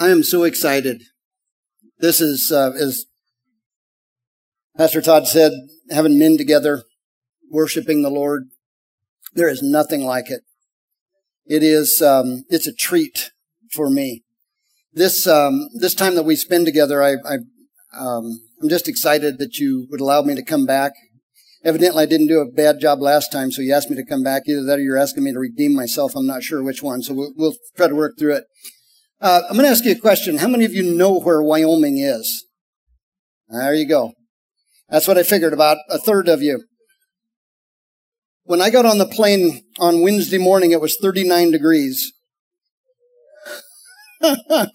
I am so excited. This is, uh, as Pastor Todd said, having men together, worshiping the Lord. There is nothing like it. It is, um, it's a treat for me. This, um, this time that we spend together, I, I, um, I'm just excited that you would allow me to come back. Evidently, I didn't do a bad job last time, so you asked me to come back. Either that or you're asking me to redeem myself. I'm not sure which one, so we'll, we'll try to work through it. Uh, I'm going to ask you a question. How many of you know where Wyoming is? There you go. That's what I figured, about a third of you. When I got on the plane on Wednesday morning, it was 39 degrees. the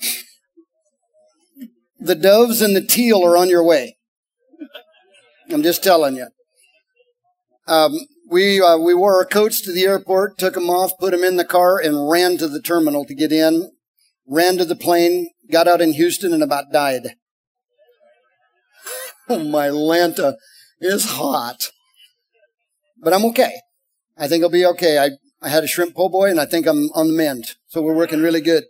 doves and the teal are on your way. I'm just telling you. Um, we uh, we wore our coats to the airport, took them off, put them in the car, and ran to the terminal to get in ran to the plane, got out in Houston, and about died. Oh, my Lanta is hot. But I'm okay. I think I'll be okay. I, I had a shrimp po' boy, and I think I'm on the mend. So we're working really good.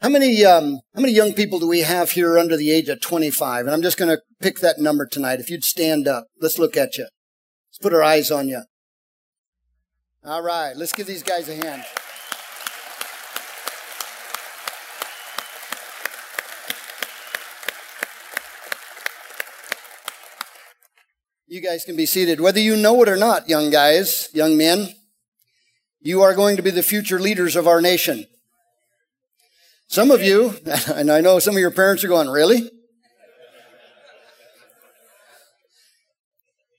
How many, um, how many young people do we have here under the age of 25? And I'm just going to pick that number tonight. If you'd stand up, let's look at you. Let's put our eyes on you. All right. Let's give these guys a hand. You guys can be seated. Whether you know it or not, young guys, young men, you are going to be the future leaders of our nation. Some of you, and I know some of your parents are going, really?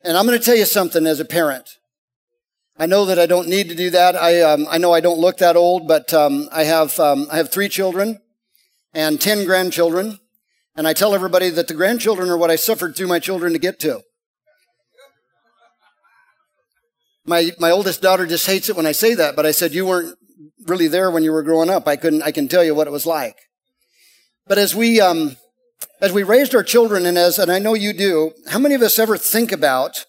And I'm going to tell you something as a parent. I know that I don't need to do that. I, um, I know I don't look that old, but um, I have um, I have three children and ten grandchildren, and I tell everybody that the grandchildren are what I suffered through my children to get to. My, my oldest daughter just hates it when I say that, but I said, you weren't really there when you were growing up. I couldn't, I can tell you what it was like. But as we, um, as we raised our children and as, and I know you do, how many of us ever think about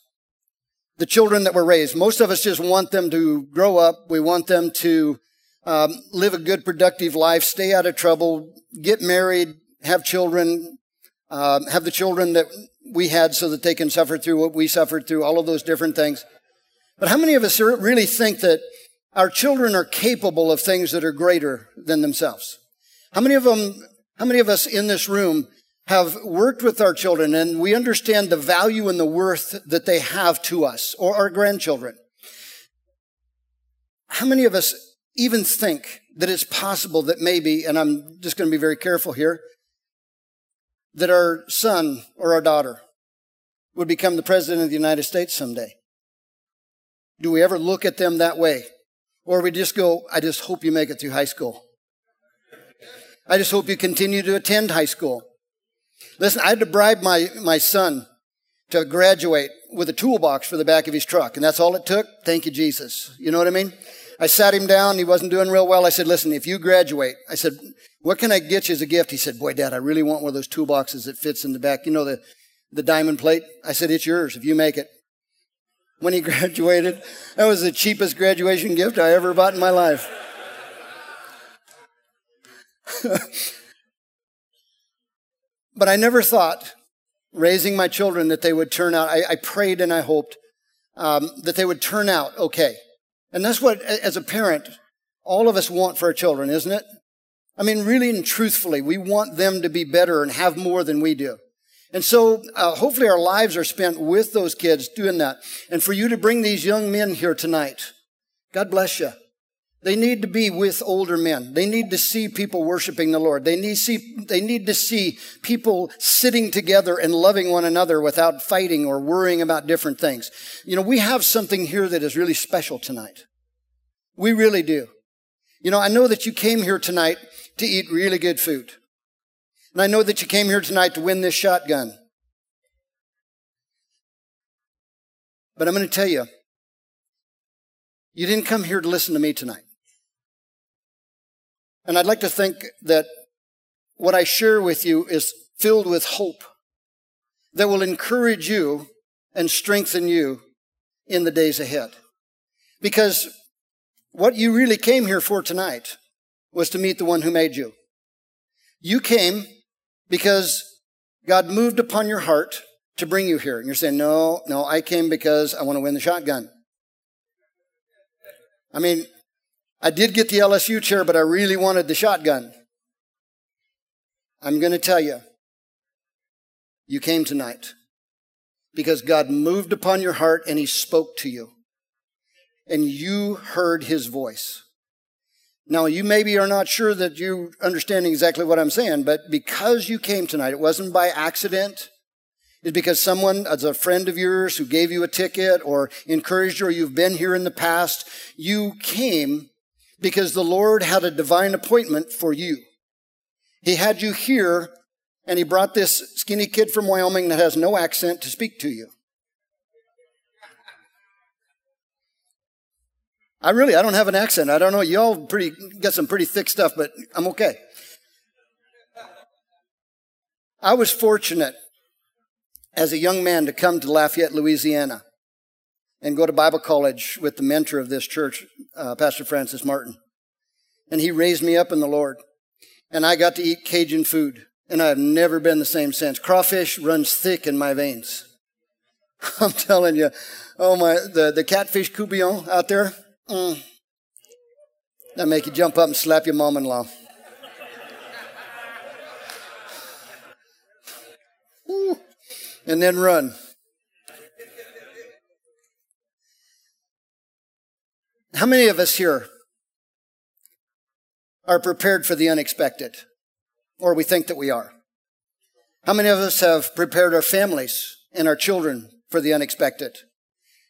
the children that were raised? Most of us just want them to grow up. We want them to, um, live a good, productive life, stay out of trouble, get married, have children, uh, have the children that we had so that they can suffer through what we suffered through, all of those different things. But how many of us really think that our children are capable of things that are greater than themselves? How many of them, how many of us in this room have worked with our children and we understand the value and the worth that they have to us or our grandchildren? How many of us even think that it's possible that maybe, and I'm just going to be very careful here, that our son or our daughter would become the president of the United States someday? Do we ever look at them that way? Or we just go, I just hope you make it through high school. I just hope you continue to attend high school. Listen, I had to bribe my, my son to graduate with a toolbox for the back of his truck, and that's all it took. Thank you, Jesus. You know what I mean? I sat him down. He wasn't doing real well. I said, listen, if you graduate, I said, what can I get you as a gift? He said, boy, dad, I really want one of those toolboxes that fits in the back. You know, the, the diamond plate. I said, it's yours if you make it when he graduated. That was the cheapest graduation gift I ever bought in my life. but I never thought, raising my children, that they would turn out. I, I prayed and I hoped um, that they would turn out okay. And that's what, as a parent, all of us want for our children, isn't it? I mean, really and truthfully, we want them to be better and have more than we do. And so, uh, hopefully our lives are spent with those kids doing that. And for you to bring these young men here tonight, God bless you. They need to be with older men. They need to see people worshiping the Lord. They need, see, they need to see people sitting together and loving one another without fighting or worrying about different things. You know, we have something here that is really special tonight. We really do. You know, I know that you came here tonight to eat really good food. And I know that you came here tonight to win this shotgun. But I'm going to tell you, you didn't come here to listen to me tonight. And I'd like to think that what I share with you is filled with hope that will encourage you and strengthen you in the days ahead. Because what you really came here for tonight was to meet the one who made you. You came because God moved upon your heart to bring you here. And you're saying, no, no, I came because I want to win the shotgun. I mean, I did get the LSU chair, but I really wanted the shotgun. I'm going to tell you, you came tonight because God moved upon your heart and He spoke to you. And you heard His voice. Now, you maybe are not sure that you're understanding exactly what I'm saying, but because you came tonight, it wasn't by accident. It's because someone, as a friend of yours who gave you a ticket or encouraged you or you've been here in the past, you came because the Lord had a divine appointment for you. He had you here and he brought this skinny kid from Wyoming that has no accent to speak to you. I really, I don't have an accent. I don't know. Y'all pretty, got some pretty thick stuff, but I'm okay. I was fortunate as a young man to come to Lafayette, Louisiana and go to Bible college with the mentor of this church, uh, Pastor Francis Martin. And he raised me up in the Lord. And I got to eat Cajun food. And I've never been the same since. Crawfish runs thick in my veins. I'm telling you. Oh my, the, the catfish courtbouillon out there, Mm. That make you jump up and slap your mom-in-law. and then run. How many of us here are prepared for the unexpected? Or we think that we are? How many of us have prepared our families and our children for the unexpected?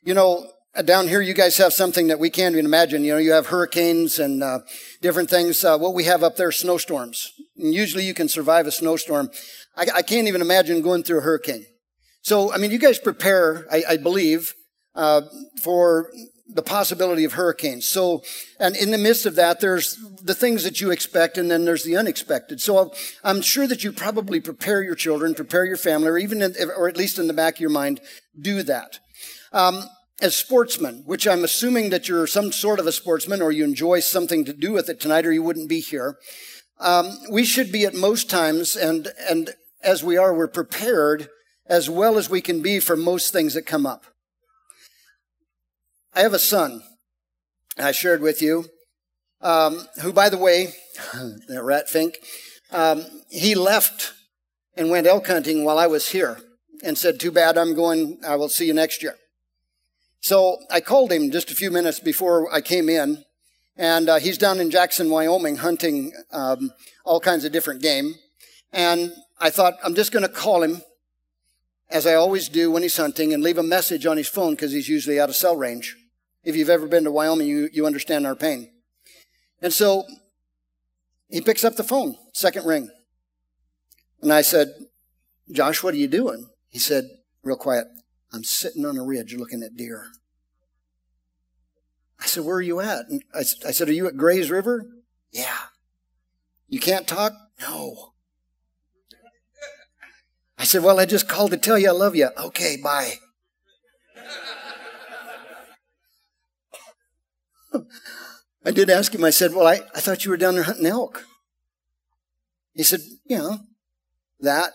You know, down here, you guys have something that we can't even imagine. You know, you have hurricanes and uh, different things. Uh, what we have up there, snowstorms. And usually, you can survive a snowstorm. I, I, can't even imagine going through a hurricane. So, I mean, you guys prepare, I, I believe, uh, for the possibility of hurricanes. So, and in the midst of that, there's the things that you expect, and then there's the unexpected. So, I'm sure that you probably prepare your children, prepare your family, or even, in, or at least in the back of your mind, do that. Um, as sportsmen, which I'm assuming that you're some sort of a sportsman or you enjoy something to do with it tonight or you wouldn't be here. Um, we should be at most times, and, and as we are, we're prepared as well as we can be for most things that come up. I have a son, I shared with you, um, who, by the way, that rat fink, um, he left and went elk hunting while I was here and said, Too bad, I'm going, I will see you next year. So I called him just a few minutes before I came in, and uh, he's down in Jackson, Wyoming, hunting um, all kinds of different game. And I thought, I'm just going to call him, as I always do when he's hunting, and leave a message on his phone because he's usually out of cell range. If you've ever been to Wyoming, you, you understand our pain. And so he picks up the phone, second ring. And I said, Josh, what are you doing? He said, real quiet, I'm sitting on a ridge looking at deer. I said, Where are you at? And I, said, Are you at Greys River? Yeah. You can't talk? No. I said, Well, I just called to tell you I love you. Okay, bye. I did ask him, I said, Well, I, I thought you were down there hunting elk. He said, Yeah, that,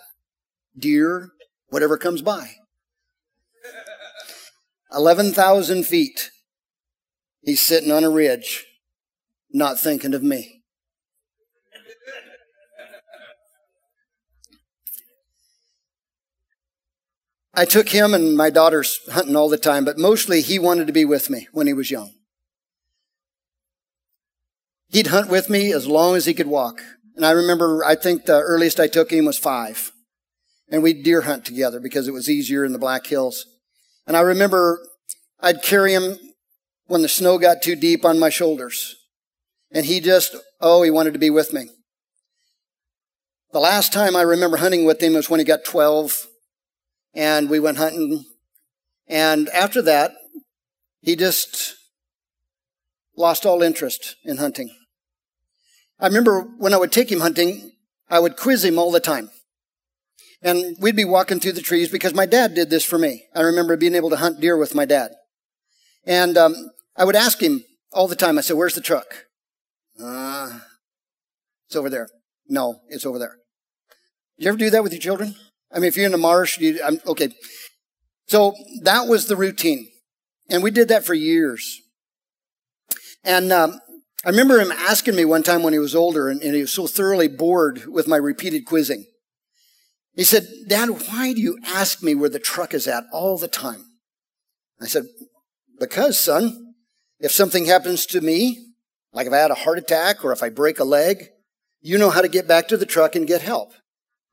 deer, whatever comes by. 11,000 feet. He's sitting on a ridge, not thinking of me. I took him and my daughters hunting all the time, but mostly he wanted to be with me when he was young. He'd hunt with me as long as he could walk. And I remember, I think the earliest I took him was five. And we'd deer hunt together because it was easier in the Black Hills. And I remember I'd carry him when the snow got too deep on my shoulders. And he just, oh, he wanted to be with me. The last time I remember hunting with him was when he got 12 and we went hunting. And after that, he just lost all interest in hunting. I remember when I would take him hunting, I would quiz him all the time. And we'd be walking through the trees because my dad did this for me. I remember being able to hunt deer with my dad. And um, I would ask him all the time, I said, Where's the truck? Uh, it's over there. No, it's over there. You ever do that with your children? I mean, if you're in the marsh, you, I'm, okay. So that was the routine. And we did that for years. And um, I remember him asking me one time when he was older, and, and he was so thoroughly bored with my repeated quizzing. He said, Dad, why do you ask me where the truck is at all the time? I said, Because, son, if something happens to me, like if I had a heart attack or if I break a leg, you know how to get back to the truck and get help.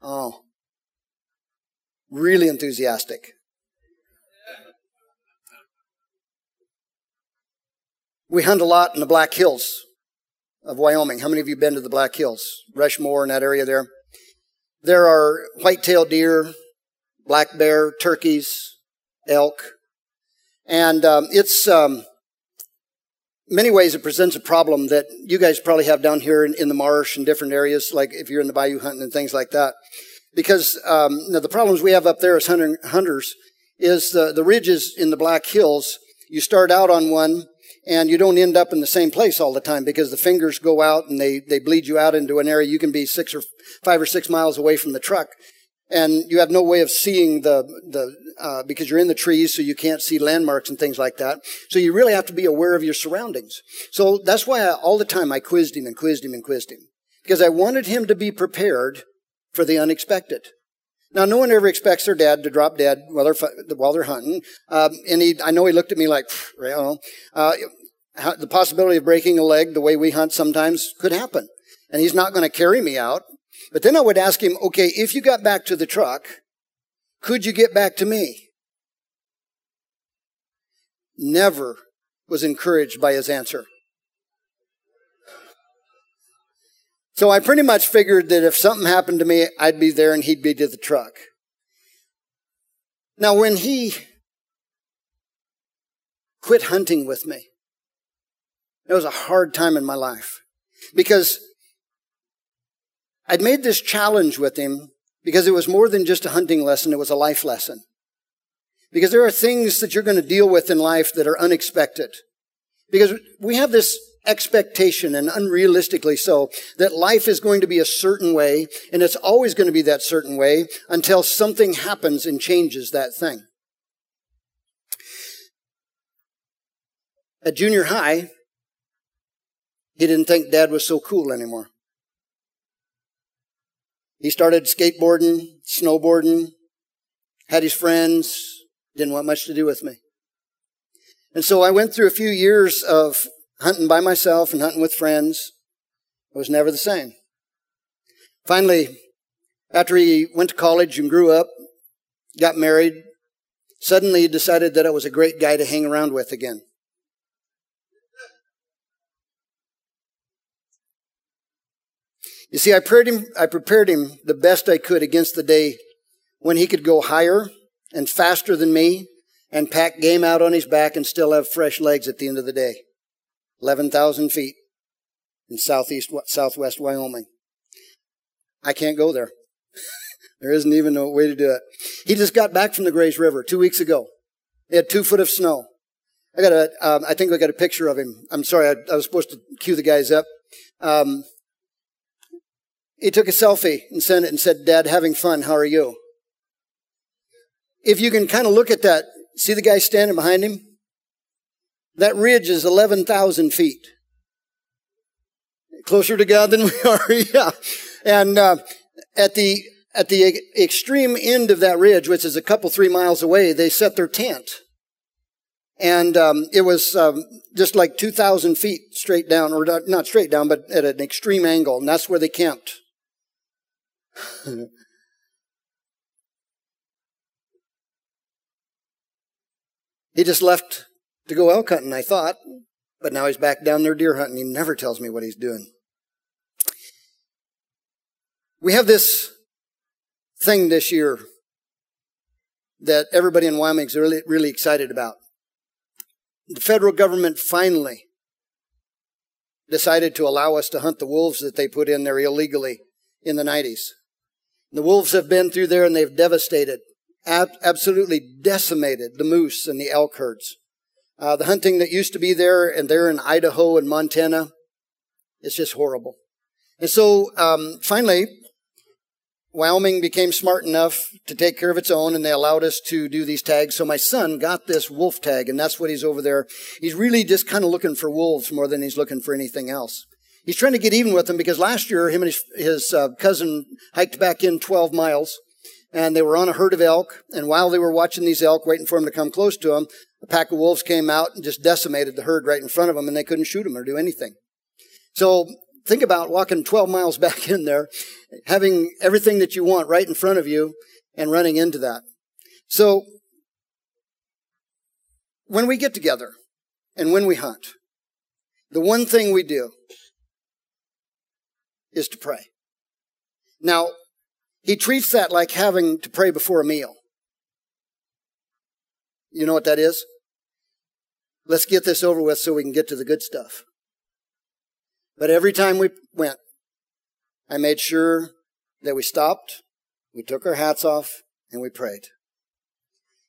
Oh, really enthusiastic. We hunt a lot in the Black Hills of Wyoming. How many of you been to the Black Hills? Rushmore in that area there. There are white-tailed deer, black bear, turkeys, elk, and um, it's um, many ways it presents a problem that you guys probably have down here in, in, the marsh and different areas, like if you're in the bayou hunting and things like that. Because um, the problems we have up there as hunter, hunters is the, the ridges in the Black Hills. You start out on one and you don't end up in the same place all the time because the fingers go out and they, they bleed you out into an area you can be six or five or six miles away from the truck and you have no way of seeing the the uh, because you're in the trees, so you can't see landmarks and things like that. So you really have to be aware of your surroundings. So that's why I, all the time I quizzed him and quizzed him and quizzed him because I wanted him to be prepared for the unexpected. Now, no one ever expects their dad to drop dead while they're while they're hunting, um, and he, I know he looked at me like, know, uh, the possibility of breaking a leg the way we hunt sometimes could happen, and he's not going to carry me out. But then I would ask him, okay, if you got back to the truck, could you get back to me? Never was encouraged by his answer. So I pretty much figured that if something happened to me, I'd be there and he'd be to the truck. Now, when he quit hunting with me, it was a hard time in my life because I'd made this challenge with him because it was more than just a hunting lesson, it was a life lesson. Because there are things that you're going to deal with in life that are unexpected. Because we have this expectation, and unrealistically so, that life is going to be a certain way, and it's always going to be that certain way until something happens and changes that thing. At junior high, he didn't think dad was so cool anymore. He started skateboarding, snowboarding, had his friends, didn't want much to do with me. And so I went through a few years of hunting by myself and hunting with friends. Was never the same. Finally, after he went to college and grew up, got married, suddenly he decided that I was a great guy to hang around with again. You see, I prepared him, I prepared him the best I could against the day when he could go higher and faster than me and pack game out on his back and still have fresh legs at the end of the day. 11,000 feet in southeast, southwest Wyoming. I can't go there. there isn't even a way to do it. He just got back from the Greys River two weeks ago. He had two foot of snow. I got a, um, I think I got a picture of him. I'm sorry, I, I was supposed to cue the guys up. Um, he took a selfie and sent it and said, Dad, having fun. How are you? If you can kind of look at that, see the guy standing behind him? That ridge is 11,000 feet. Closer to God than we are, yeah. And uh, at the at the extreme end of that ridge, which is a couple three miles away, they set their tent, and um, it was um, just like 2,000 feet straight down, or not straight down, but at an extreme angle, and that's where they camped. he just left to go elk hunting, I thought, but now he's back down there deer hunting. He never tells me what he's doing. We have this thing this year that everybody in Wyoming is really, really excited about. The federal government finally decided to allow us to hunt the wolves that they put in there illegally in the 90s. The wolves have been through there and they've devastated, ab- absolutely decimated the moose and the elk herds. Uh, the hunting that used to be there and there in Idaho and Montana, it's just horrible. And so um, finally, Wyoming became smart enough to take care of its own, and they allowed us to do these tags. So my son got this wolf tag, and that's what he's over there. He's really just kind of looking for wolves more than he's looking for anything else. He's trying to get even with them because last year him and his, his uh, cousin hiked back in 12 miles, and they were on a herd of elk. And while they were watching these elk, waiting for them to come close to them, a pack of wolves came out and just decimated the herd right in front of them, and they couldn't shoot them or do anything. So think about walking 12 miles back in there, having everything that you want right in front of you and running into that. So when we get together and when we hunt, the one thing we do is to pray. Now, he treats that like having to pray before a meal. You know what that is? Let's get this over with so we can get to the good stuff. But every time we went, I made sure that we stopped, we took our hats off, and we prayed.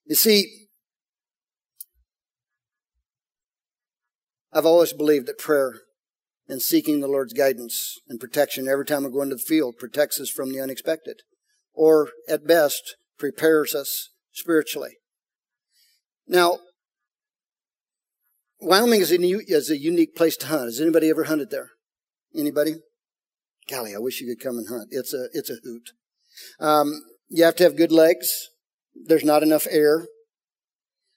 You see, I've always believed that prayer and seeking the Lord's guidance and protection every time we go into the field protects us from the unexpected, or at best, prepares us spiritually. Now, Wyoming is a, is a unique place to hunt. Has anybody ever hunted there? Anybody? Golly, I wish you could come and hunt. It's a, it's a hoot. Um, you have to have good legs. There's not enough air.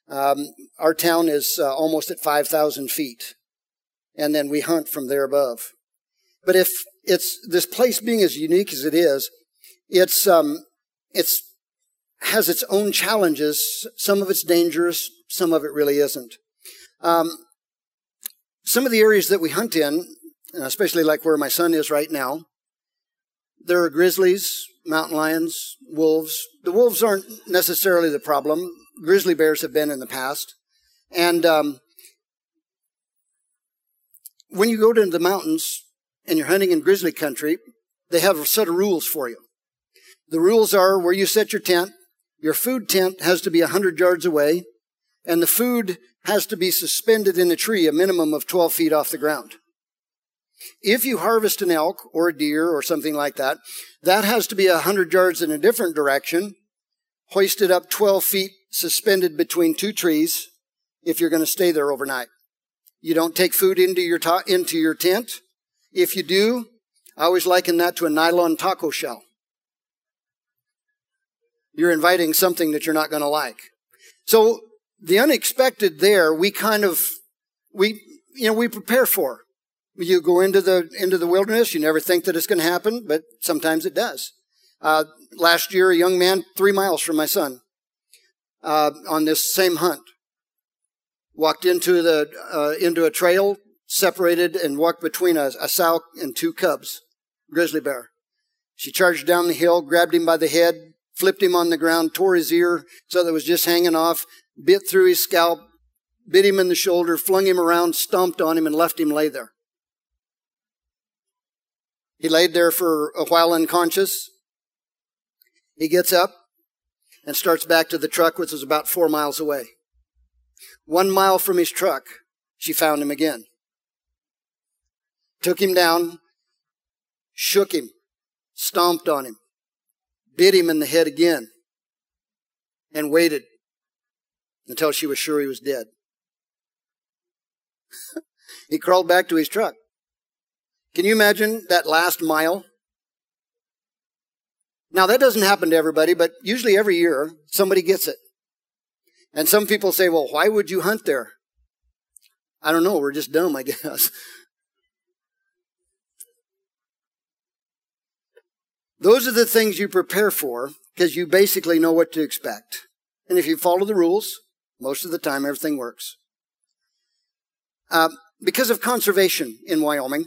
Um, our town is uh, almost at 5,000 feet. And then we hunt from there above. But if it's, this place being as unique as it is, it's, um, it's, has its own challenges. Some of it's dangerous. Some of it really isn't. Um, some of the areas that we hunt in especially like where my son is right now. There are grizzlies, mountain lions, wolves. The wolves aren't necessarily the problem. Grizzly bears have been in the past. And um, when you go to the mountains and you're hunting in grizzly country, they have a set of rules for you. The rules are where you set your tent. Your food tent has to be 100 yards away, and the food has to be suspended in a tree a minimum of 12 feet off the ground. If you harvest an elk or a deer or something like that, that has to be a hundred yards in a different direction, hoisted up 12 feet, suspended between two trees if you're going to stay there overnight. You don't take food into your, ta- into your tent. If you do, I always liken that to a nylon taco shell. You're inviting something that you're not going to like. So the unexpected there, we kind of, we, you know, we prepare for. You go into the into the wilderness. You never think that it's going to happen, but sometimes it does. Uh, last year, a young man three miles from my son uh, on this same hunt walked into the uh, into a trail, separated, and walked between a, a sow and two cubs, grizzly bear. She charged down the hill, grabbed him by the head, flipped him on the ground, tore his ear so that it was just hanging off, bit through his scalp, bit him in the shoulder, flung him around, stomped on him, and left him lay there. He laid there for a while unconscious. He gets up and starts back to the truck, which was about four miles away. One mile from his truck, she found him again. Took him down, shook him, stomped on him, bit him in the head again, and waited until she was sure he was dead. he crawled back to his truck. Can you imagine that last mile? Now, that doesn't happen to everybody, but usually every year somebody gets it. And some people say, well, why would you hunt there? I don't know. We're just dumb, I guess. Those are the things you prepare for because you basically know what to expect. And if you follow the rules, most of the time everything works. Uh, because of conservation in Wyoming,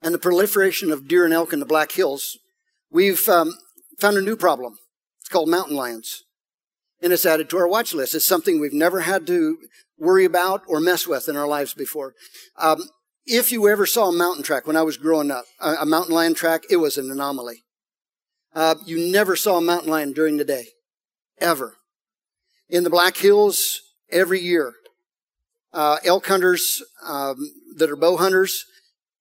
and the proliferation of deer and elk in the Black Hills, we've um, found a new problem. It's called mountain lions. And it's added to our watch list. It's something we've never had to worry about or mess with in our lives before. Um, if you ever saw a mountain track when I was growing up, a, mountain lion track, it was an anomaly. Uh, you never saw a mountain lion during the day, ever. In the Black Hills, every year, uh, elk hunters um, that are bow hunters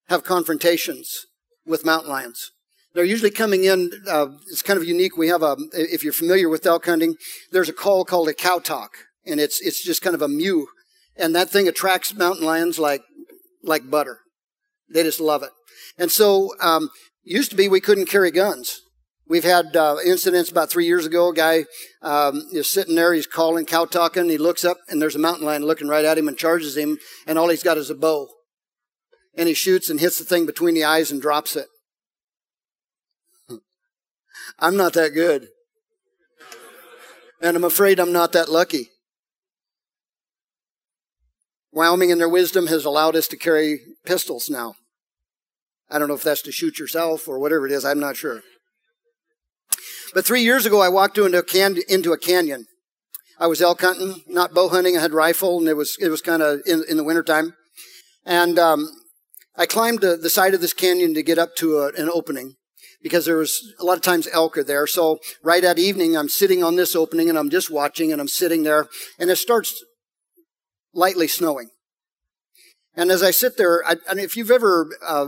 have confrontations with mountain lions. They're usually coming in, uh, it's kind of unique. We have a, if you're familiar with elk hunting, there's a call called a cow talk, and it's, it's just kind of a mew. And that thing attracts mountain lions like, like butter. They just love it. And so, um, used to be we couldn't carry guns. We've had uh, incidents about three years ago. A guy um, is sitting there, he's calling, cow talking. He looks up, and there's a mountain lion looking right at him and charges him, and all he's got is a bow. And he shoots and hits the thing between the eyes and drops it. I'm not that good. And I'm afraid I'm not that lucky. Wyoming, in their wisdom, has allowed us to carry pistols now. I don't know if that's to shoot yourself or whatever it is. I'm not sure. But three years ago, I walked into a, can- into a canyon. I was elk hunting, not bow hunting. I had rifle, and it was it was kind of in, in the wintertime. And um, I climbed the, the side of this canyon to get up to a, an opening because there was a lot of times elk are there. So right at evening, I'm sitting on this opening and I'm just watching and I'm sitting there and it starts lightly snowing. And as I sit there, I, and if you've ever uh,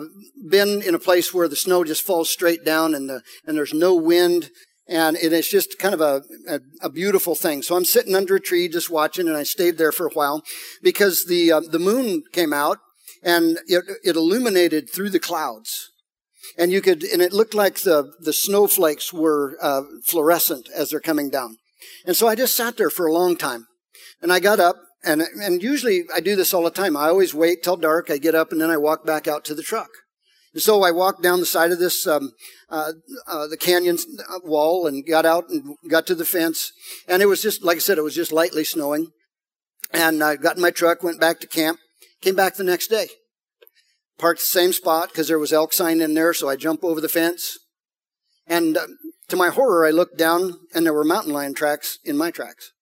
been in a place where the snow just falls straight down and the and there's no wind, and it is just kind of a, a, a beautiful thing. So I'm sitting under a tree just watching, and I stayed there for a while because the uh, the moon came out and it, it illuminated through the clouds, and you could and it looked like the the snowflakes were uh, fluorescent as they're coming down. And so I just sat there for a long time, and I got up and, and usually I do this all the time. I always wait till dark. I get up and then I walk back out to the truck. And so I walked down the side of this, um, uh, uh, the canyon wall and got out and got to the fence. And it was just, like I said, it was just lightly snowing. And I got in my truck, went back to camp, came back the next day. Parked the same spot because there was elk sign in there. So I jump over the fence. And uh, to my horror, I looked down and there were mountain lion tracks in my tracks.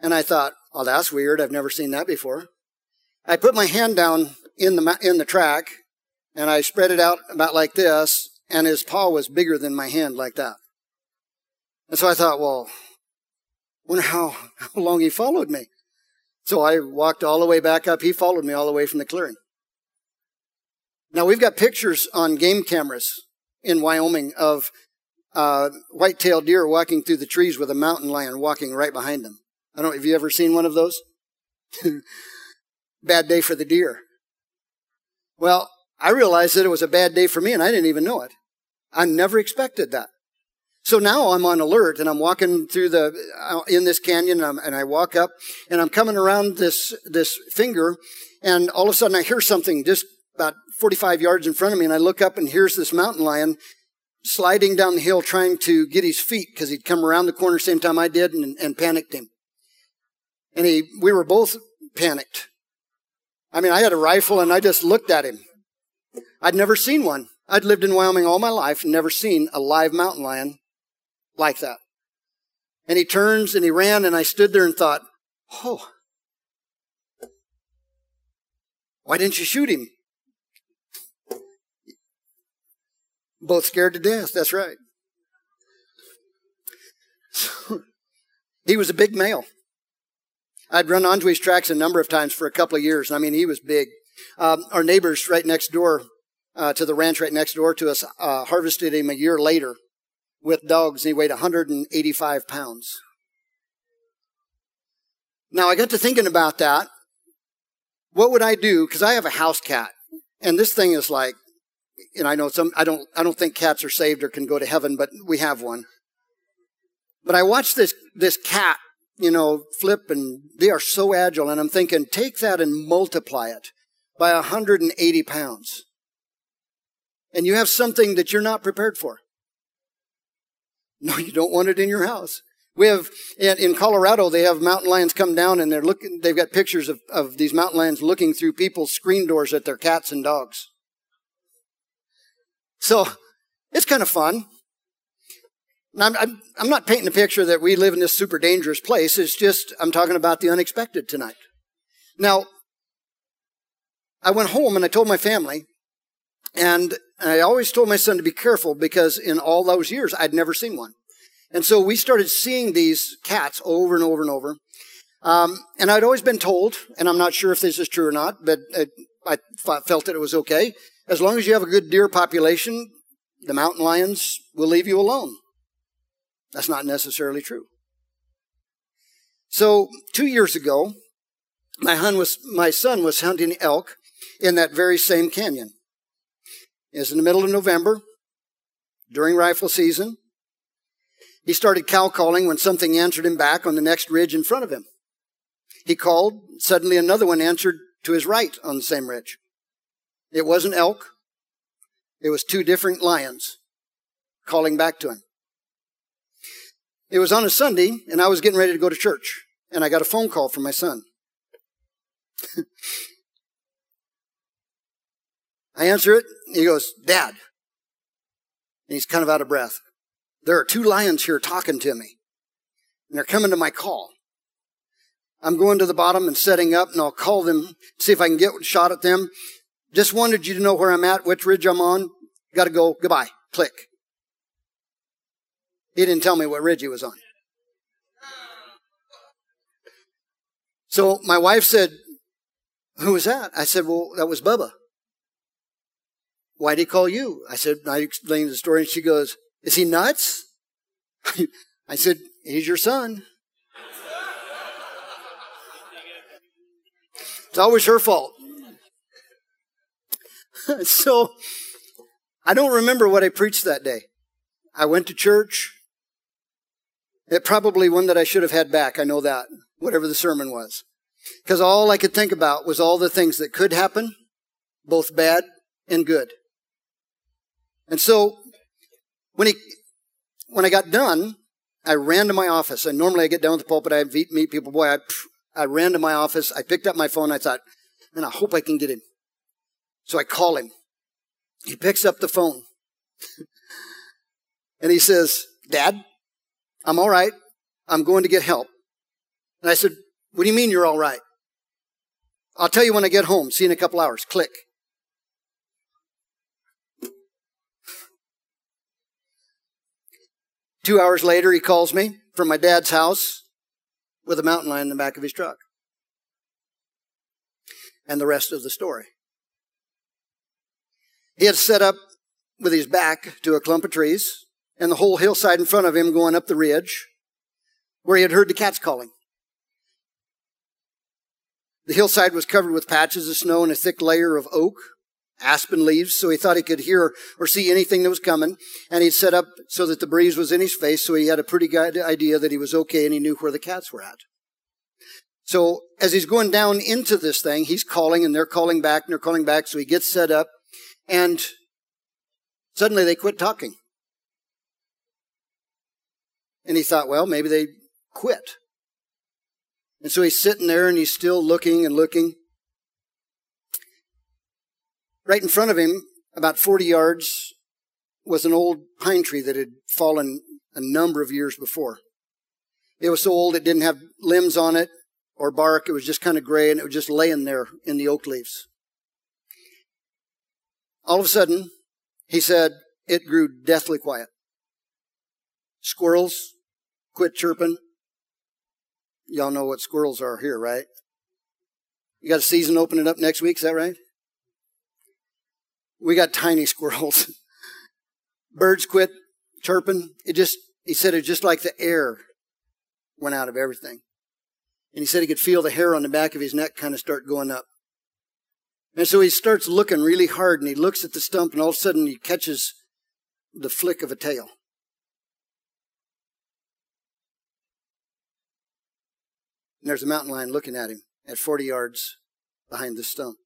And I thought, oh, that's weird. I've never seen that before. I put my hand down in the, in the track and I spread it out about like this and his paw was bigger than my hand like that. And so I thought, well, wonder how, how long he followed me. So I walked all the way back up. He followed me all the way from the clearing. Now we've got pictures on game cameras in Wyoming of uh, white-tailed deer walking through the trees with a mountain lion walking right behind them. I don't, have you ever seen one of those? bad day for the deer. Well, I realized that it was a bad day for me and I didn't even know it. I never expected that. So now I'm on alert and I'm walking through the, uh, in this canyon and, and, I walk up and I'm coming around this, this finger and all of a sudden I hear something just about 45 yards in front of me and I look up and here's this mountain lion sliding down the hill trying to get his feet because he'd come around the corner same time I did and, and panicked him. And he, we were both panicked. I mean, I had a rifle and I just looked at him. I'd never seen one. I'd lived in Wyoming all my life never seen a live mountain lion like that. And he turns and he ran and I stood there and thought, oh, why didn't you shoot him? Both scared to death. That's right. he was a big male. I'd run onto his tracks a number of times for a couple of years. I mean, he was big. Um, our neighbors right next door uh, to the ranch right next door to us uh, harvested him a year later with dogs, and he weighed 185 pounds. Now, I got to thinking about that. What would I do? Because I have a house cat, and this thing is like, and I know some. I don't. I don't think cats are saved or can go to heaven, but we have one. But I watched this this cat you know, flip and they are so agile. And I'm thinking, take that and multiply it by 180 pounds. And you have something that you're not prepared for. No, you don't want it in your house. We have, in Colorado, they have mountain lions come down and they're looking, they've got pictures of, of these mountain lions looking through people's screen doors at their cats and dogs. So, it's kind of fun. I'm, I'm, I'm not painting a picture that we live in this super dangerous place. It's just, I'm talking about the unexpected tonight. Now, I went home and I told my family, and I always told my son to be careful because in all those years, I'd never seen one. And so we started seeing these cats over and over and over. Um, and I'd always been told, and I'm not sure if this is true or not, but I felt that it was okay. As long as you have a good deer population, the mountain lions will leave you alone. That's not necessarily true. So two years ago, my, hun was, my son was hunting elk in that very same canyon. It was in the middle of November, during rifle season. He started cow calling when something answered him back on the next ridge in front of him. He called, suddenly another one answered to his right on the same ridge. It wasn't elk. It was two different lions calling back to him. It was on a Sunday, and I was getting ready to go to church, and I got a phone call from my son. I answer it. He goes, Dad. And he's kind of out of breath. There are two lions here talking to me, and they're coming to my call. I'm going to the bottom and setting up, and I'll call them, see if I can get a shot at them. Just wanted you to know where I'm at, which ridge I'm on. Got to go. Goodbye. Click. He didn't tell me what ridge he was on. So my wife said, Who was that? I said, Well, that was Bubba. Why'd he call you? I said, I explained the story, and she goes, Is he nuts? I said, He's your son. It's always her fault. so I don't remember what I preached that day. I went to church. It probably one that I should have had back. I know that, whatever the sermon was. Because all I could think about was all the things that could happen, both bad and good. And so when he, when I got done, I ran to my office. And normally I get down with the pulpit, I meet people. Boy, I, I ran to my office. I picked up my phone. I thought, man, I hope I can get him. So I call him. He picks up the phone. and he says, Dad, I'm all right. I'm going to get help. And I said, What do you mean you're all right? I'll tell you when I get home. See you in a couple hours. Click. Two hours later, he calls me from my dad's house with a mountain lion in the back of his truck. And the rest of the story. He had set up with his back to a clump of trees and the whole hillside in front of him going up the ridge where he had heard the cats calling. The hillside was covered with patches of snow and a thick layer of oak aspen leaves, so he thought he could hear or see anything that was coming. And he'd set up so that the breeze was in his face, so he had a pretty good idea that he was okay and he knew where the cats were at. So as he's going down into this thing, he's calling and they're calling back and they're calling back. So he gets set up and suddenly they quit talking. And he thought, well, maybe they quit. And so he's sitting there and he's still looking and looking. Right in front of him, about 40 yards, was an old pine tree that had fallen a number of years before. It was so old it didn't have limbs on it or bark. It was just kind of gray and it was just laying there in the oak leaves. All of a sudden, he said, it grew deathly quiet. Squirrels quit chirping. Y'all know what squirrels are here, right? You got a season opening up next week, is that right? we got tiny squirrels. Birds quit chirping. It just, he said it just like the air went out of everything. And he said he could feel the hair on the back of his neck kind of start going up. And so he starts looking really hard and he looks at the stump and all of a sudden he catches the flick of a tail. And there's a mountain lion looking at him at 40 yards behind the stump.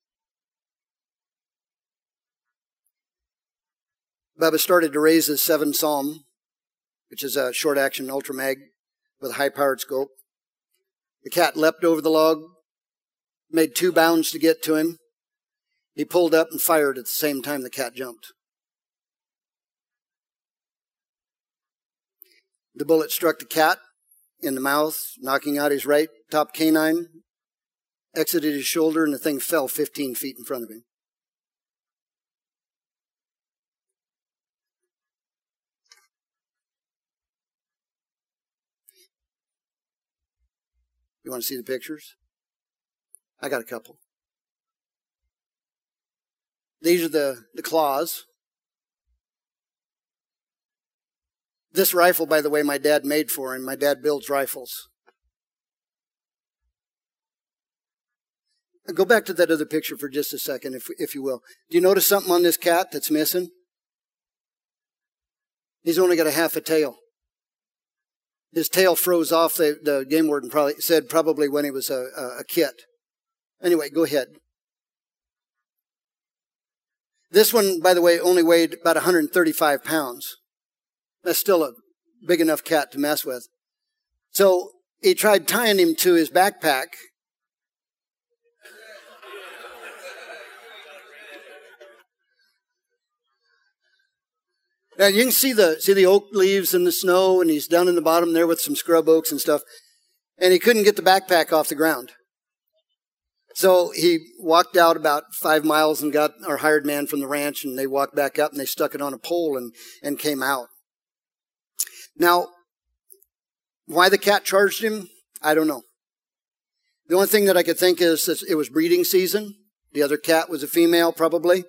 Bubba started to raise his seven SAUM, which is a short action ultra mag with a high powered scope. The cat leapt over the log, made two bounds to get to him. He pulled up and fired at the same time the cat jumped. The bullet struck the cat in the mouth, knocking out his right top canine, exited his shoulder, and the thing fell 15 feet in front of him. You want to see the pictures? I got a couple. These are the, the claws. This rifle, by the way, my dad made for him. My dad builds rifles. Go back to that other picture for just a second, if, if you will. Do you notice something on this cat that's missing? He's only got a half a tail. His tail froze off, the, the game warden probably said probably when he was a, a, a kit. Anyway, go ahead. This one, by the way, only weighed about 135 pounds. That's still a big enough cat to mess with. So he tried tying him to his backpack. Now you can see the see the oak leaves in the snow, and he's down in the bottom there with some scrub oaks and stuff. And he couldn't get the backpack off the ground. So he walked out about five miles and got our hired man from the ranch, and they walked back up and they stuck it on a pole and, and came out. Now, why the cat charged him, I don't know. The only thing that I could think is that it was breeding season. The other cat was a female, probably.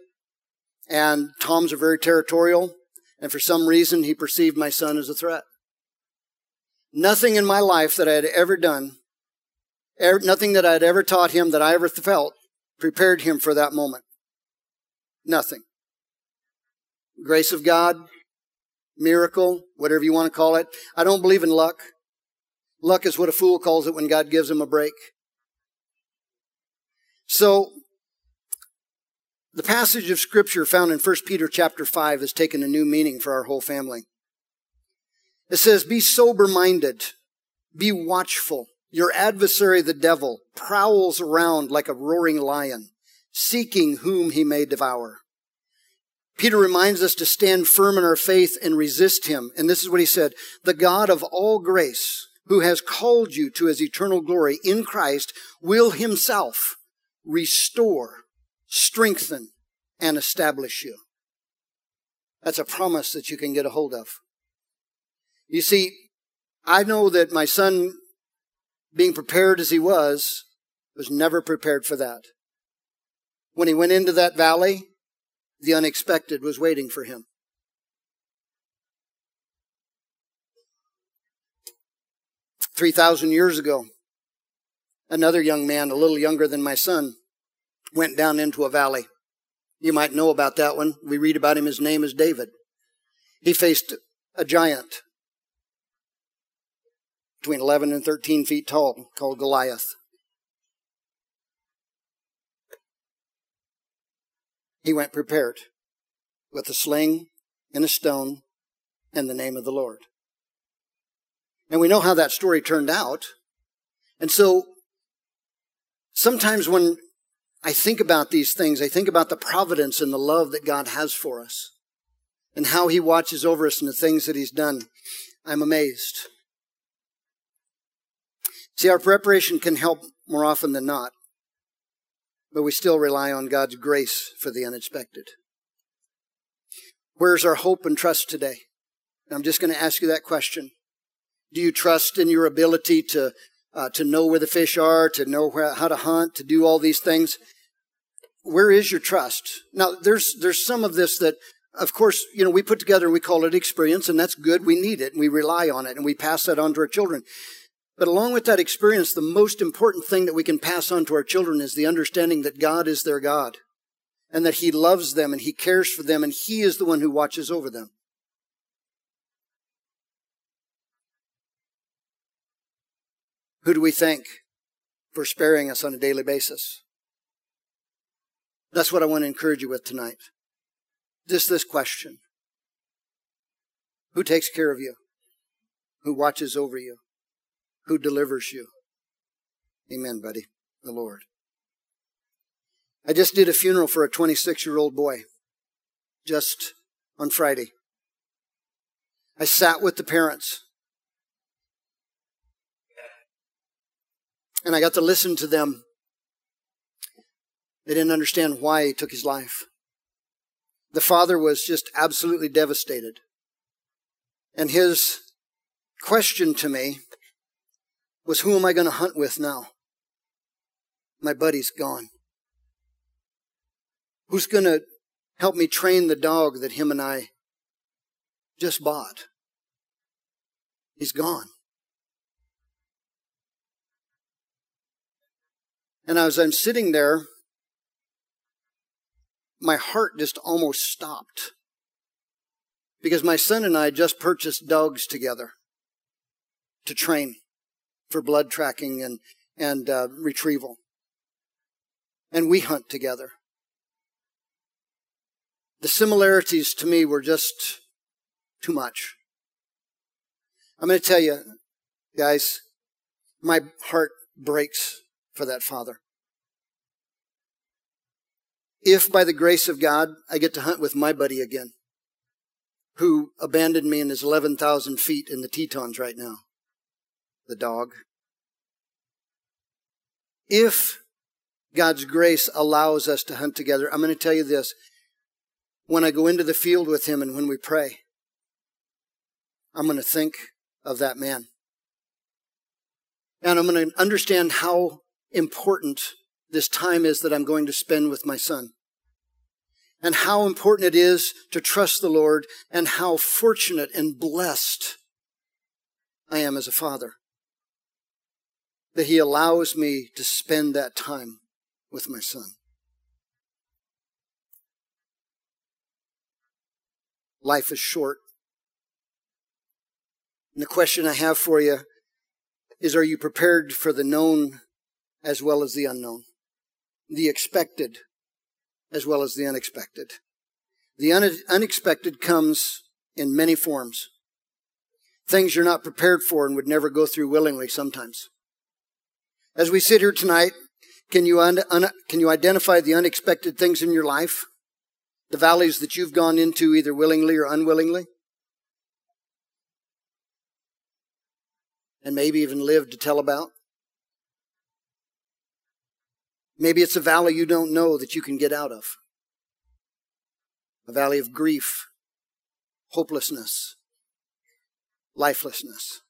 And Toms are very territorial. And for some reason, he perceived my son as a threat. Nothing in my life that I had ever done nothing that I had ever taught him that I ever felt prepared him for that moment. Nothing. Grace of God, miracle, whatever you want to call it. I don't believe in luck. Luck is what a fool calls it when God gives him a break. So, the passage of scripture found in 1 Peter chapter 5 has taken a new meaning for our whole family. It says, be sober minded, be watchful. Your adversary, the devil, prowls around like a roaring lion, seeking whom he may devour. Peter reminds us to stand firm in our faith and resist him. And this is what he said The God of all grace, who has called you to his eternal glory in Christ, will himself restore, strengthen, and establish you. That's a promise that you can get a hold of. You see, I know that my son being prepared as he was, was never prepared for that. When he went into that valley, the unexpected was waiting for him. Three thousand years ago, another young man, a little younger than my son, went down into a valley. You might know about that one. We read about him. His name is David. He faced a giant, between 11 and 13 feet tall called Goliath. He went prepared with a sling and a stone and the name of the Lord. And we know how that story turned out. And so sometimes when I think about these things, I think about the providence and the love that God has for us and how he watches over us and the things that he's done. I'm amazed. See, our preparation can help more often than not, but we still rely on God's grace for the unexpected. Where's our hope and trust today? I'm just going to ask you that question. Do you trust in your ability to uh, to know where the fish are, to know where, how to hunt, to do all these things? Where is your trust? Now, there's there's some of this that, of course, you know, we put together and we call it experience, and that's good. We need it, and we rely on it, and we pass that on to our children. But along with that experience, the most important thing that we can pass on to our children is the understanding that God is their God and that He loves them and He cares for them and He is the one who watches over them. Who do we thank for sparing us on a daily basis? That's what I want to encourage you with tonight. Just this question. Who takes care of you? Who watches over you? Who delivers you. Amen, buddy. The Lord. I just did a funeral for a 26 year old boy just on Friday. I sat with the parents and I got to listen to them. They didn't understand why he took his life. The father was just absolutely devastated. And his question to me was who am I going to hunt with now? My buddy's gone. Who's going to help me train the dog that him and I just bought. He's gone. And as I'm sitting there, my heart just almost stopped. Because my son and I just purchased dogs together to train for blood tracking and, and uh, retrieval. And we hunt together. The similarities to me were just too much. I'm going to tell you, guys, my heart breaks for that father. If by the grace of God, I get to hunt with my buddy again, who abandoned me in his 11,000 feet in the Tetons right now, the dog. If God's grace allows us to hunt together, I'm going to tell you this. When I go into the field with him and when we pray, I'm going to think of that man. And I'm going to understand how important this time is that I'm going to spend with my son. And how important it is to trust the Lord and how fortunate and blessed I am as a father that he allows me to spend that time with my son. Life is short. And the question I have for you is Are you prepared for the known as well as the unknown? The expected as well as the unexpected. The un- unexpected comes in many forms. Things you're not prepared for and would never go through willingly sometimes. As we sit here tonight, can you, un- un- can you identify the unexpected things in your life? The valleys that you've gone into either willingly or unwillingly? and maybe even lived to tell about. Maybe it's a valley you don't know that you can get out of. A valley of grief, hopelessness, lifelessness.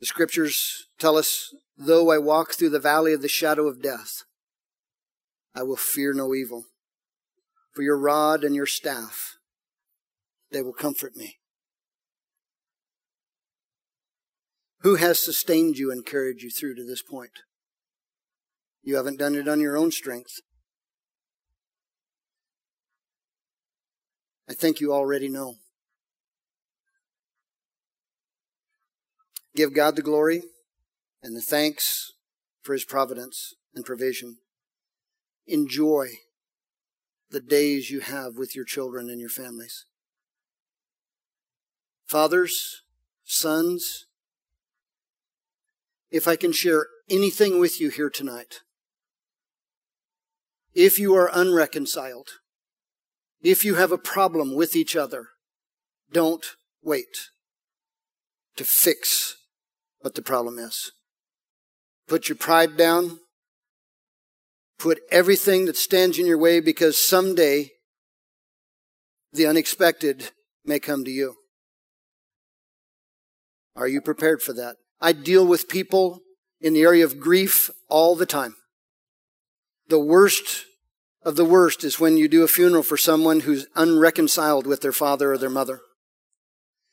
The scriptures tell us, though I walk through the valley of the shadow of death, I will fear no evil. For your rod and your staff, they will comfort me. Who has sustained you and carried you through to this point? You haven't done it on your own strength. I think you already know. Give God the glory and the thanks for his providence and provision. Enjoy the days you have with your children and your families. Fathers, sons, if I can share anything with you here tonight. If you are unreconciled, if you have a problem with each other, don't wait to fix what the problem is. Put your pride down. Put everything that stands in your way because someday the unexpected may come to you. Are you prepared for that? I deal with people in the area of grief all the time. The worst of the worst is when you do a funeral for someone who's unreconciled with their father or their mother,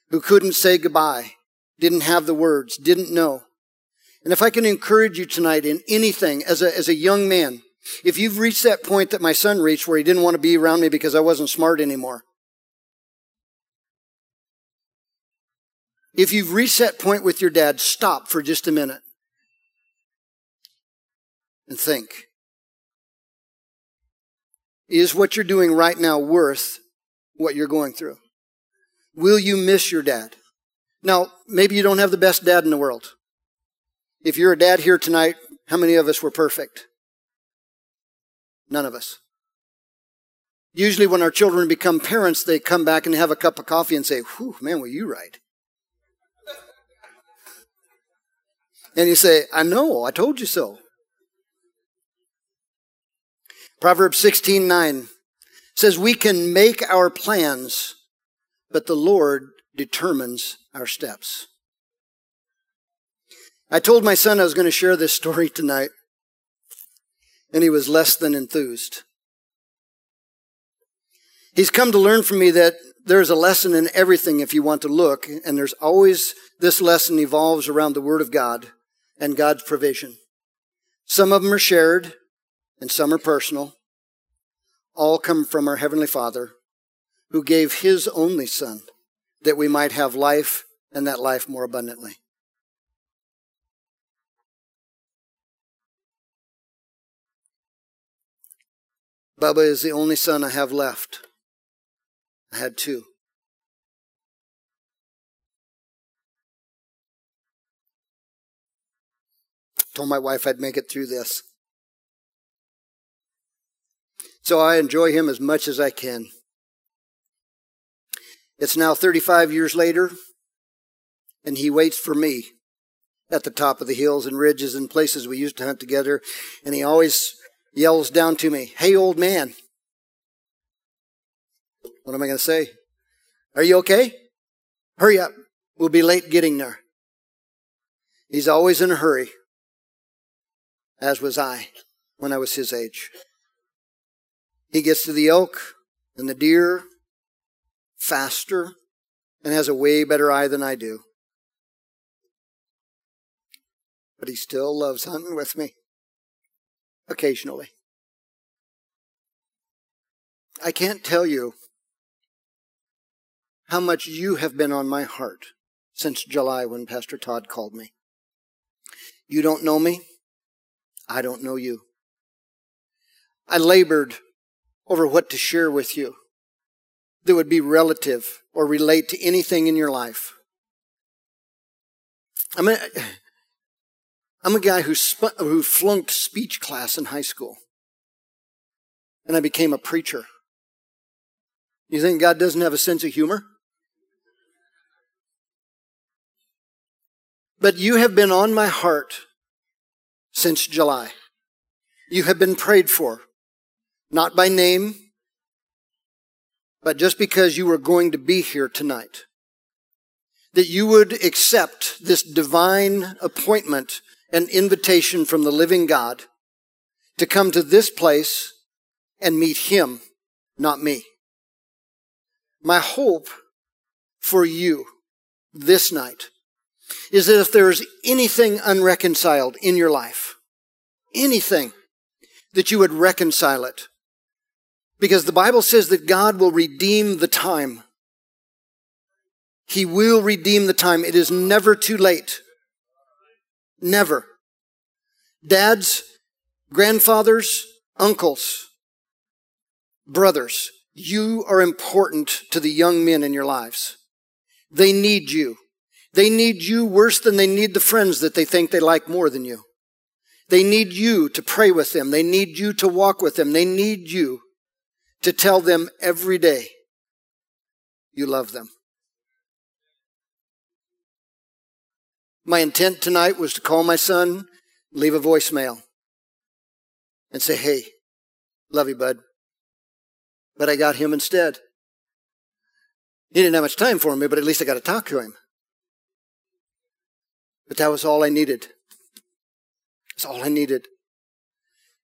who couldn't say goodbye, didn't have the words, didn't know. And if I can encourage you tonight in anything as a, as a young man, if you've reached that point that my son reached where he didn't want to be around me because I wasn't smart anymore, If you've reached that point with your dad, stop for just a minute and think. Is what you're doing right now worth what you're going through? Will you miss your dad? Now, maybe you don't have the best dad in the world. If you're a dad here tonight, how many of us were perfect? None of us. Usually, when our children become parents, they come back and have a cup of coffee and say, Whew, man, were you right? And you say, I know, I told you so. Proverbs 16 9 says, We can make our plans, but the Lord determines our steps. I told my son I was going to share this story tonight, and he was less than enthused. He's come to learn from me that there's a lesson in everything if you want to look, and there's always this lesson evolves around the Word of God and God's provision. Some of them are shared, and some are personal. All come from our Heavenly Father, who gave His only Son that we might have life and that life more abundantly. Bubba is the only son I have left. I had two. Told my wife I'd make it through this. So I enjoy him as much as I can. It's now 35 years later, and he waits for me at the top of the hills and ridges and places we used to hunt together, and he always yells down to me, Hey, old man. What am I going to say? Are you okay? Hurry up. We'll be late getting there. He's always in a hurry, as was I when I was his age. He gets to the elk and the deer faster and has a way better eye than I do. But he still loves hunting with me occasionally. I can't tell you how much you have been on my heart since July when Pastor Todd called me. You don't know me. I don't know you. I labored over what to share with you that would be relative or relate to anything in your life. I'm a, I'm a guy who, sp- who flunked speech class in high school. And I became a preacher. You think God doesn't have a sense of humor? But you have been on my heart since July. You have been prayed for, not by name, but just because you were going to be here tonight. That you would accept this divine appointment and invitation from the living God to come to this place and meet Him, not me. My hope for you this night is that if there's anything unreconciled in your life, anything, that you would reconcile it. Because the Bible says that God will redeem the time. He will redeem the time. It is never too late. Never. Dads, grandfathers, uncles, brothers, you are important to the young men in your lives. They need you. They need you worse than they need the friends that they think they like more than you. They need you to pray with them. They need you to walk with them. They need you to tell them every day you love them. My intent tonight was to call my son, leave a voicemail, and say, Hey, love you, bud. But I got him instead. He didn't have much time for me, but at least I got to talk to him. But that was all I needed. That's all I needed.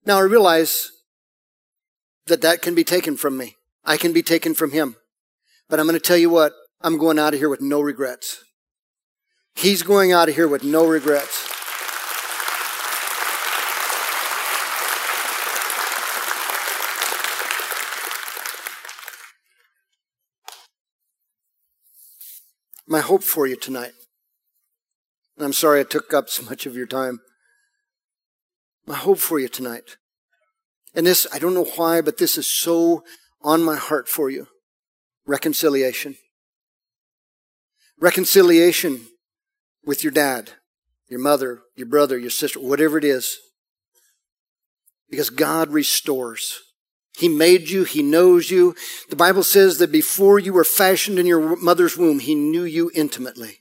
Now I realize that that can be taken from me. I can be taken from him. But I'm going to tell you what, I'm going out of here with no regrets. He's going out of here with no regrets. My hope for you tonight and I'm sorry I took up so much of your time. My hope for you tonight. And this, I don't know why, but this is so on my heart for you. Reconciliation. Reconciliation with your dad, your mother, your brother, your sister, whatever it is. Because God restores. He made you. He knows you. The Bible says that before you were fashioned in your mother's womb, He knew you intimately.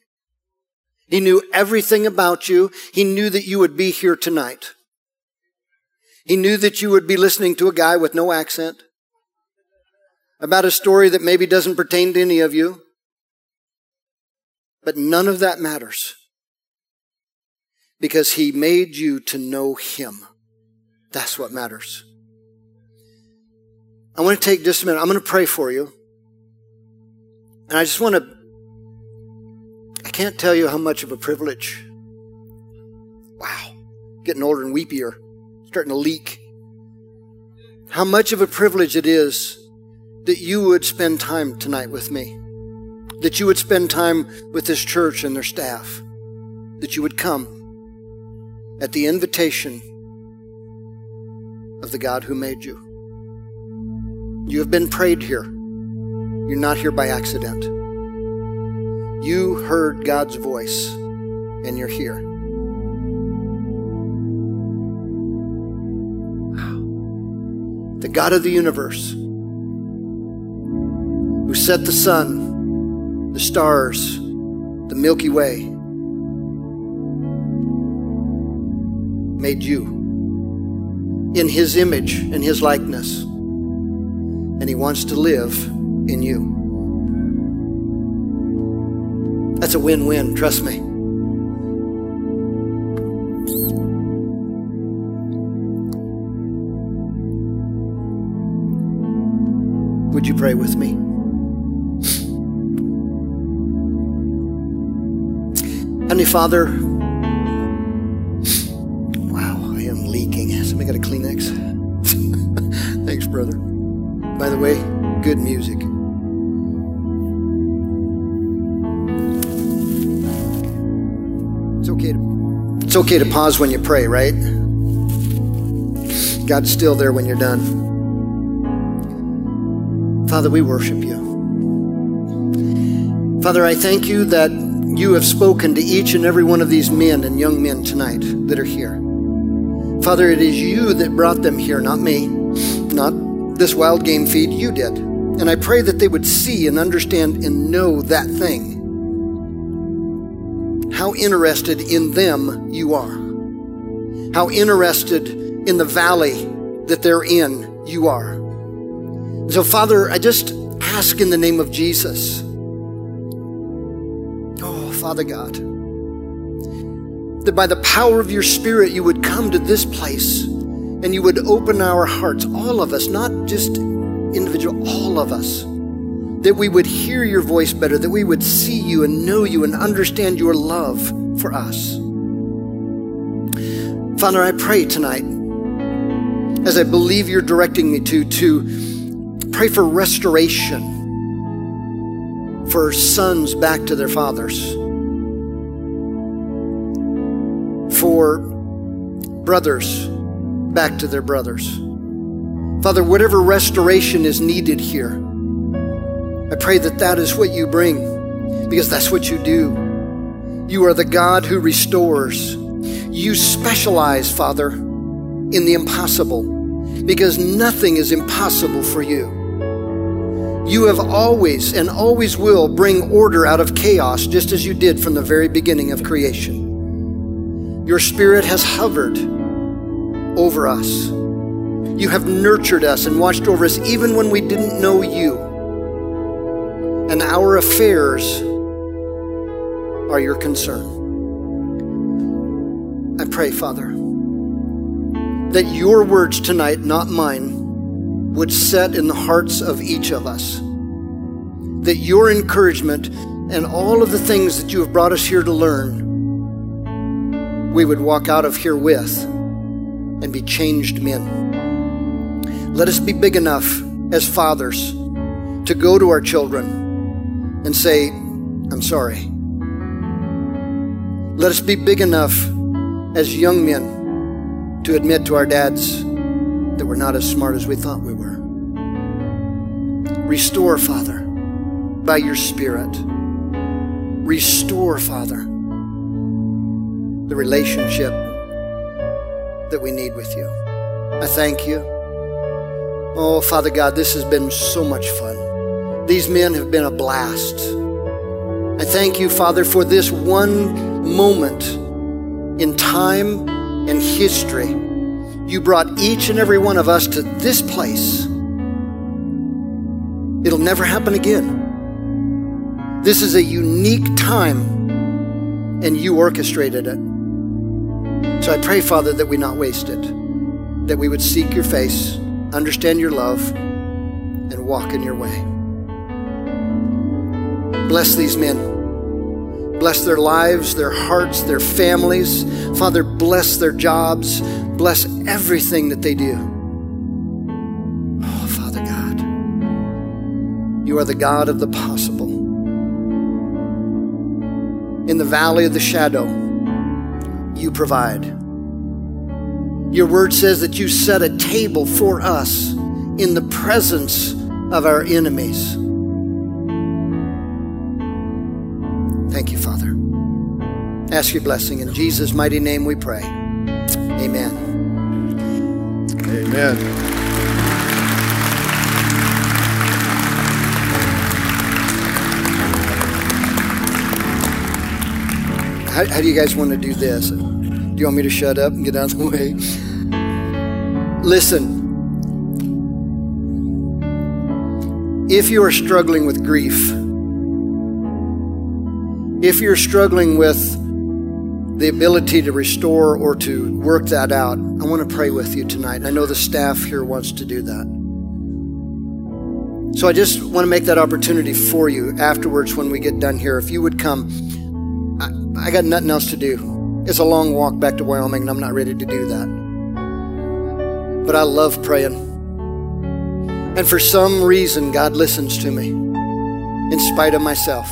He knew everything about you. He knew that you would be here tonight. He knew that you would be listening to a guy with no accent about a story that maybe doesn't pertain to any of you. But none of that matters because he made you to know him. That's what matters. I want to take just a minute. I'm going to pray for you. And I just want to, I can't tell you how much of a privilege. Wow. Getting older and weepier, starting to leak. How much of a privilege it is that you would spend time tonight with me, that you would spend time with this church and their staff, that you would come at the invitation of the God who made you. You have been prayed here. You're not here by accident. You heard God's voice and you're here. The God of the universe, who set the sun, the stars, the Milky Way, made you in his image and his likeness. And he wants to live in you. That's a win win, trust me. Would you pray with me? Heavenly Father, wow, I am leaking. Somebody got a Kleenex? Thanks, brother. By the way, good music. It's okay to, it's okay to pause when you pray, right? God's still there when you're done. Father, we worship you. Father, I thank you that you have spoken to each and every one of these men and young men tonight that are here. Father, it is you that brought them here, not me, not this wild game feed. You did. And I pray that they would see and understand and know that thing. How interested in them you are. How interested in the valley that they're in you are. So, Father, I just ask in the name of Jesus. Oh, Father God that by the power of your Spirit, you would come to this place and you would open our hearts, all of us, not just individual, all of us, that we would hear your voice better, that we would see you and know you and understand your love for us. Father, I pray tonight, as I believe you're directing me to, to pray for restoration for sons back to their fathers for brothers back to their brothers. Father, whatever restoration is needed here, I pray that that is what you bring because that's what you do. You are the God who restores. You specialize, Father, in the impossible because nothing is impossible for you. You have always and always will bring order out of chaos, just as you did from the very beginning of creation. Your Spirit has hovered over us. You have nurtured us and watched over us even when we didn't know you. And our affairs are your concern. I pray, Father, that your words tonight, not mine, would set in the hearts of each of us. That your encouragement and all of the things that you have brought us here to learn we would walk out of here with and be changed men. Let us be big enough as fathers to go to our children and say, I'm sorry. Let us be big enough as young men to admit to our dads that we're not as smart as we thought we were. Restore, Father, by your Spirit. Restore, Father the relationship that we need with you. I thank you. Oh, Father God, this has been so much fun. These men have been a blast. I thank you, Father, for this one moment in time and history. You brought each and every one of us to this place. It'll never happen again. This is a unique time, and you orchestrated it. So I pray, Father, that we not waste it, that we would seek your face, understand your love, and walk in your way. Bless these men. Bless their lives, their hearts, their families. Father, bless their jobs. Bless everything that they do. Oh, Father God, you are the God of the possible. In the valley of the shadow, you provide. Your word says that you set a table for us in the presence of our enemies. Ask your blessing. In Jesus' mighty name we pray. Amen. Amen. How, how, do you guys want to do this? Do you want me to shut up and get out of the way? Listen. If you are struggling with grief, if you're struggling with the ability to restore or to work that out, I want to pray with you tonight. I know the staff here wants to do that. So I just want to make that opportunity for you afterwards when we get done here. If you would come, I, I got nothing else to do. It's a long walk back to Wyoming, and I'm not ready to do that. But I love praying. And for some reason, God listens to me in spite of myself.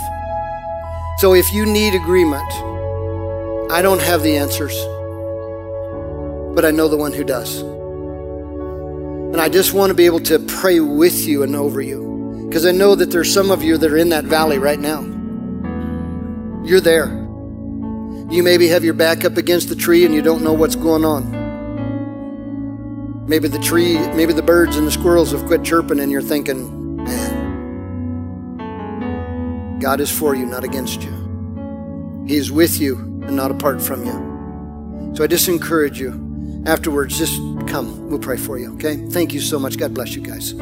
So if you need agreement, I don't have the answers, but I know the one who does. And I just want to be able to pray with you and over you because I know that there's some of you that are in that valley right now. You're there. You maybe have your back up against the tree and you don't know what's going on. Maybe the tree, maybe the birds and the squirrels have quit chirping and you're thinking, God is for you, not against you. He is with you and not apart from you. So I just encourage you afterwards, just come. We'll pray for you, okay? Thank you so much. God bless you guys.